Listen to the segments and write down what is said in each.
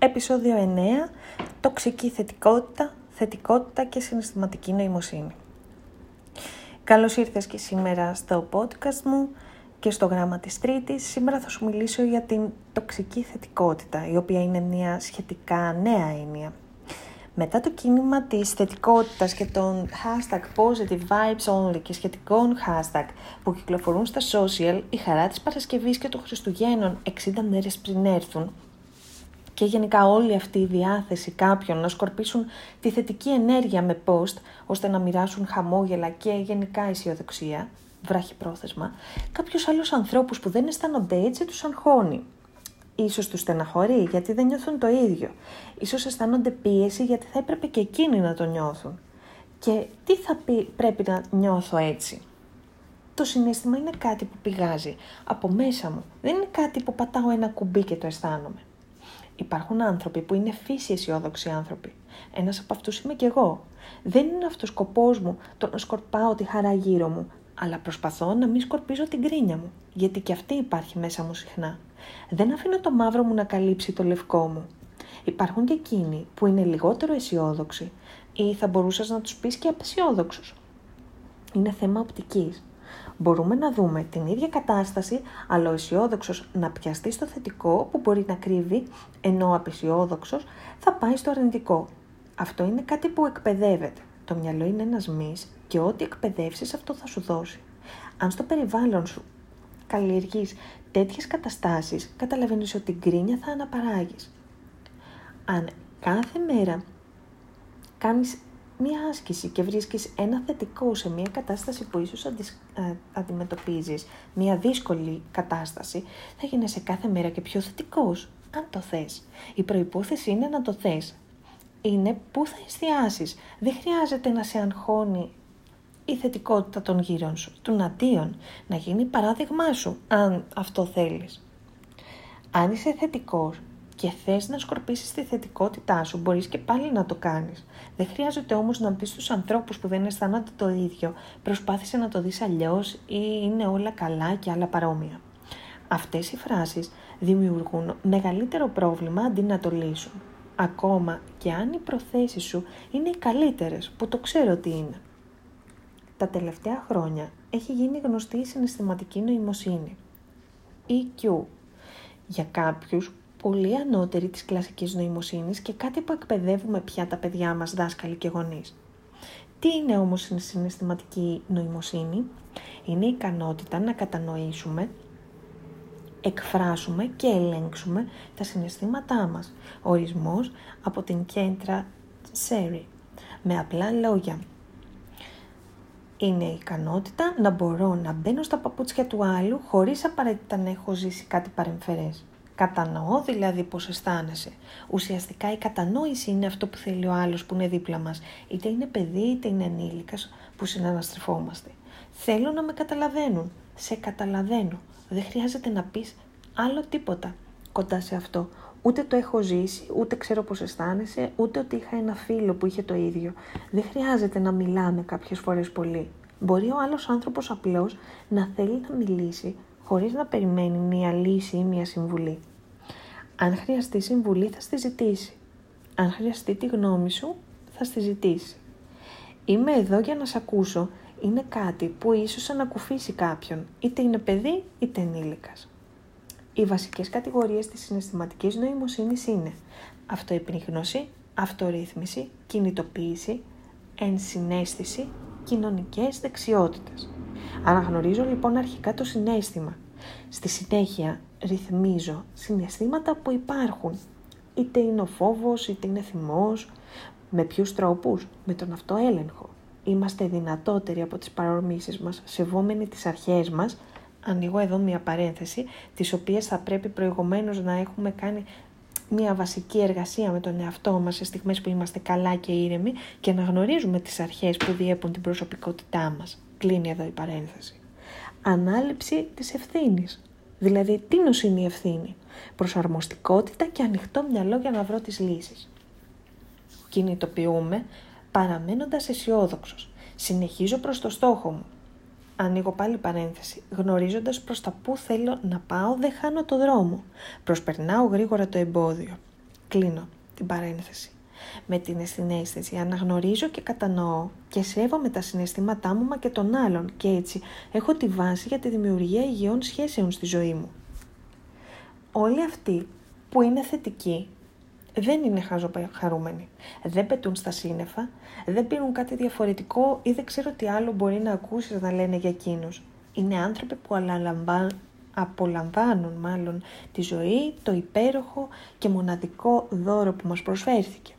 Επισόδιο 9. Τοξική θετικότητα, θετικότητα και συναισθηματική νοημοσύνη. Καλώς ήρθες και σήμερα στο podcast μου και στο γράμμα της Τρίτης. Σήμερα θα σου μιλήσω για την τοξική θετικότητα, η οποία είναι μια σχετικά νέα έννοια. Μετά το κίνημα της θετικότητας και των hashtag positive vibes only και σχετικών hashtag που κυκλοφορούν στα social, η χαρά της Παρασκευής και των Χριστουγέννων 60 μέρες πριν έρθουν και γενικά όλη αυτή η διάθεση κάποιων να σκορπίσουν τη θετική ενέργεια με post ώστε να μοιράσουν χαμόγελα και γενικά αισιοδοξία, βράχει πρόθεσμα, κάποιος άλλος ανθρώπους που δεν αισθάνονται έτσι τους αγχώνει. Ίσως τους στεναχωρεί γιατί δεν νιώθουν το ίδιο. Ίσως αισθάνονται πίεση γιατί θα έπρεπε και εκείνοι να το νιώθουν. Και τι θα πει πρέπει να νιώθω έτσι; Το συνέστημα είναι κάτι που πηγάζει από μέσα μου. Δεν είναι κάτι που πατάω ένα κουμπί και το αισθάνομαι. Υπάρχουν άνθρωποι που είναι φύση αισιόδοξοι άνθρωποι. Ένας από αυτούς είμαι κι εγώ. Δεν είναι αυτός ο σκοπός μου το να σκορπάω τη χαρά γύρω μου, αλλά προσπαθώ να μην σκορπίζω την κρίνια μου, γιατί και αυτή υπάρχει μέσα μου συχνά. Δεν αφήνω το μαύρο μου να καλύψει το λευκό μου. Υπάρχουν και εκείνοι που είναι λιγότερο αισιόδοξοι ή θα μπορούσες να τους πεις και απεσιόδοξους. Είναι θέμα οπτικής. Μπορούμε να δούμε την ίδια κατάσταση, αλλά ο αισιόδοξος να πιαστεί στο θετικό που μπορεί να κρύβει, ενώ ο απεσιόδοξος θα πάει στο αρνητικό. Αυτό είναι κάτι που εκπαιδεύεται. Το μυαλό είναι ένας μυς και ό,τι εκπαιδεύσεις αυτό θα σου δώσει. Αν στο περιβάλλον σου καλλιεργείς τέτοιες καταστάσεις, καταλαβαίνεις ότι την κρίνια θα αναπαράγεις. Αν κάθε μέρα κάνεις μία άσκηση και βρίσκεις ένα θετικό σε μία κατάσταση που ίσως αντις, ε, αντιμετωπίζεις, μία δύσκολη κατάσταση, θα γίνεσαι κάθε μέρα και πιο θετικός, αν το θες. Η προϋπόθεση είναι να το θες. Είναι πού θα εστιάσεις. Δεν χρειάζεται να σε αγχώνει η θετικότητα των γύρων σου, των αντίον, να γίνει παράδειγμά σου, αν αυτό θέλεις. Αν είσαι θετικός και θες να σκορπίσεις τη θετικότητά σου, μπορείς και πάλι να το κάνεις. Δεν χρειάζεται όμως να πεις στους ανθρώπους που δεν αισθάνονται το ίδιο, προσπάθησε να το δεις αλλιώς ή είναι όλα καλά και άλλα παρόμοια. Αυτές οι φράσεις δημιουργούν μεγαλύτερο πρόβλημα αντί να το λύσουν. Ακόμα και αν οι προθέσεις σου είναι οι καλύτερες, που το ξέρω τι είναι. Τα τελευταία χρόνια έχει γίνει γνωστή η συναισθηματική νοημοσύνη. EQ. Για κάποιους πολύ ανώτερη της κλασικής νοημοσύνης και κάτι που εκπαιδεύουμε πια τα παιδιά μας δάσκαλοι και γονείς. Τι είναι όμως η συναισθηματική νοημοσύνη; Είναι η ικανότητα να κατανοήσουμε, εκφράσουμε και ελέγξουμε τα συναισθήματά μας. Ορισμός από την κέντρα Σέρι. Με απλά λόγια. Είναι η ικανότητα να μπορώ να μπαίνω στα παπούτσια του άλλου χωρίς απαραίτητα να έχω ζήσει κάτι παρεμφερές. Κατανοώ δηλαδή πώς αισθάνεσαι. Ουσιαστικά η κατανόηση είναι αυτό που θέλει ο άλλος που είναι δίπλα μας. Είτε είναι παιδί είτε είναι ενήλικας που συναναστρεφόμαστε. Θέλω να με καταλαβαίνουν. Σε καταλαβαίνω. Δεν χρειάζεται να πεις άλλο τίποτα κοντά σε αυτό. Ούτε το έχω ζήσει, ούτε ξέρω πώς αισθάνεσαι, ούτε ότι είχα ένα φίλο που είχε το ίδιο. Δεν χρειάζεται να μιλάμε κάποιες φορές πολύ. Μπορεί ο άλλος άνθρωπος απλώς να θέλει να μιλήσει χωρίς να περιμένει μία λύση ή μία συμβουλή. Αν χρειαστεί συμβουλή θα στη ζητήσει. Αν χρειαστεί τη γνώμη σου θα στη ζητήσει. Είμαι εδώ για να σε ακούσω είναι κάτι που ίσως ανακουφίσει κάποιον, είτε είναι παιδί είτε ενήλικας. Οι βασικές κατηγορίες της συναισθηματικής νοημοσύνης είναι αυτοεπνίγνωση, αυτορύθμιση, κινητοποίηση, ενσυναίσθηση, κοινωνικές δεξιότητες. Αναγνωρίζω λοιπόν αρχικά το συνέστημα. Στη συνέχεια ρυθμίζω συναισθήματα που υπάρχουν. Είτε είναι ο φόβος, είτε είναι θυμός. Με ποιους τρόπους; Με τον αυτοέλεγχο. Είμαστε δυνατότεροι από τις παρορμήσεις μας, σεβόμενοι τις αρχές μας. Ανοίγω εδώ μια παρένθεση, τις οποίες θα πρέπει προηγουμένως να έχουμε κάνει μια βασική εργασία με τον εαυτό μας σε στιγμές που είμαστε καλά και ήρεμοι και να γνωρίζουμε τις αρχές που διέπουν την προσωπικότητά μας. Κλείνει εδώ η παρένθεση. Ανάληψη της ευθύνης. Δηλαδή, τι είναι η ευθύνη; Προσαρμοστικότητα και ανοιχτό μυαλό για να βρω τις λύσεις. Κινητοποιούμε παραμένοντας αισιόδοξος. Συνεχίζω προς το στόχο μου. Ανοίγω πάλι παρένθεση. Γνωρίζοντας προς τα που θέλω να πάω, δεν χάνω το δρόμο. Προσπερνάω γρήγορα το εμπόδιο. Κλείνω την παρένθεση. Με την συνέστηση αναγνωρίζω και κατανοώ και σέβομαι τα συναισθήματά μου μα και των άλλων και έτσι έχω τη βάση για τη δημιουργία υγιών σχέσεων στη ζωή μου. Όλοι αυτοί που είναι θετικοί δεν είναι χαρούμενοι. Δεν πετούν στα σύννεφα, δεν πίνουν κάτι διαφορετικό ή δεν ξέρω τι άλλο μπορεί να ακούσεις να λένε για εκείνους. Είναι άνθρωποι που απολαμβάνουν μάλλον τη ζωή, το υπέροχο και μοναδικό δώρο που μας προσφέρθηκε.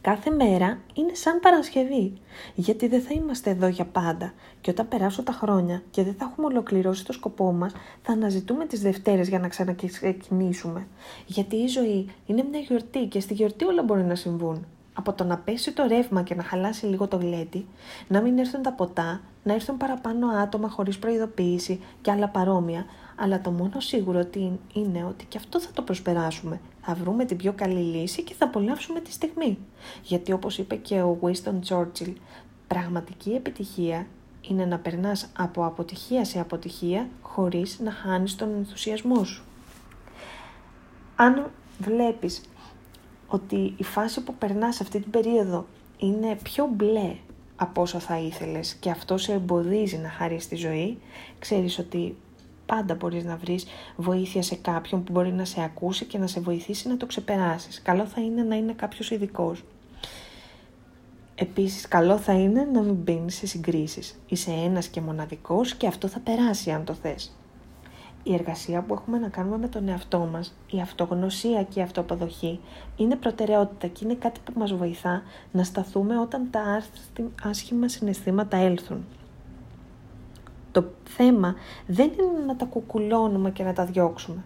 Κάθε μέρα είναι σαν Παρασκευή, γιατί δεν θα είμαστε εδώ για πάντα και όταν περάσουν τα χρόνια και δεν θα έχουμε ολοκληρώσει το σκοπό μας, θα αναζητούμε τις Δευτέρες για να ξανακινήσουμε. Γιατί η ζωή είναι μια γιορτή και στη γιορτή όλα μπορεί να συμβούν. Από το να πέσει το ρεύμα και να χαλάσει λίγο το γλέντι, να μην έρθουν τα ποτά, να έρθουν παραπάνω άτομα χωρίς προειδοποίηση και άλλα παρόμοια, αλλά το μόνο σίγουρο είναι ότι και αυτό θα το προσπεράσουμε. Θα βρούμε την πιο καλή λύση και θα απολαύσουμε τη στιγμή. Γιατί όπως είπε και ο Winston Churchill, πραγματική επιτυχία είναι να περνάς από αποτυχία σε αποτυχία χωρίς να χάνεις τον ενθουσιασμό σου. Αν βλέπεις ότι η φάση που περνάς αυτή την περίοδο είναι πιο μπλε από όσο θα ήθελες και αυτό σε εμποδίζει να χαρείς τη ζωή, ξέρεις ότι πάντα μπορείς να βρεις βοήθεια σε κάποιον που μπορεί να σε ακούσει και να σε βοηθήσει να το ξεπεράσεις. Καλό θα είναι να είναι κάποιος ειδικός. Επίσης, καλό θα είναι να μην μπαίνεις σε συγκρίσεις. Είσαι ένας και μοναδικός και αυτό θα περάσει αν το θες. Η εργασία που έχουμε να κάνουμε με τον εαυτό μας, η αυτογνωσία και η αυτοποδοχή είναι προτεραιότητα και είναι κάτι που μας βοηθά να σταθούμε όταν τα άσχημα συναισθήματα έλθουν. Το θέμα δεν είναι να τα κουκουλώνουμε και να τα διώξουμε.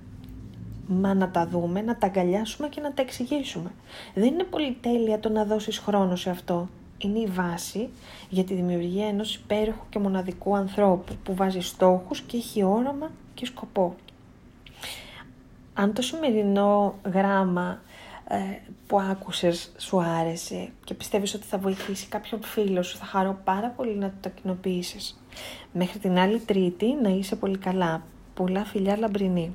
Μα να τα δούμε, να τα αγκαλιάσουμε και να τα εξηγήσουμε. Δεν είναι πολυτέλεια το να δώσεις χρόνο σε αυτό. Είναι η βάση για τη δημιουργία ενός υπέροχου και μοναδικού ανθρώπου που βάζει στόχους και έχει όραμα και σκοπό. Αν το σημερινό γράμμα ε, που άκουσες σου άρεσε και πιστεύεις ότι θα βοηθήσει κάποιον φίλο σου, θα χαρώ πάρα πολύ να το κοινοποιήσεις. Μέχρι την άλλη τρίτη να είσαι πολύ καλά. Πολλά φιλιά λαμπρινή.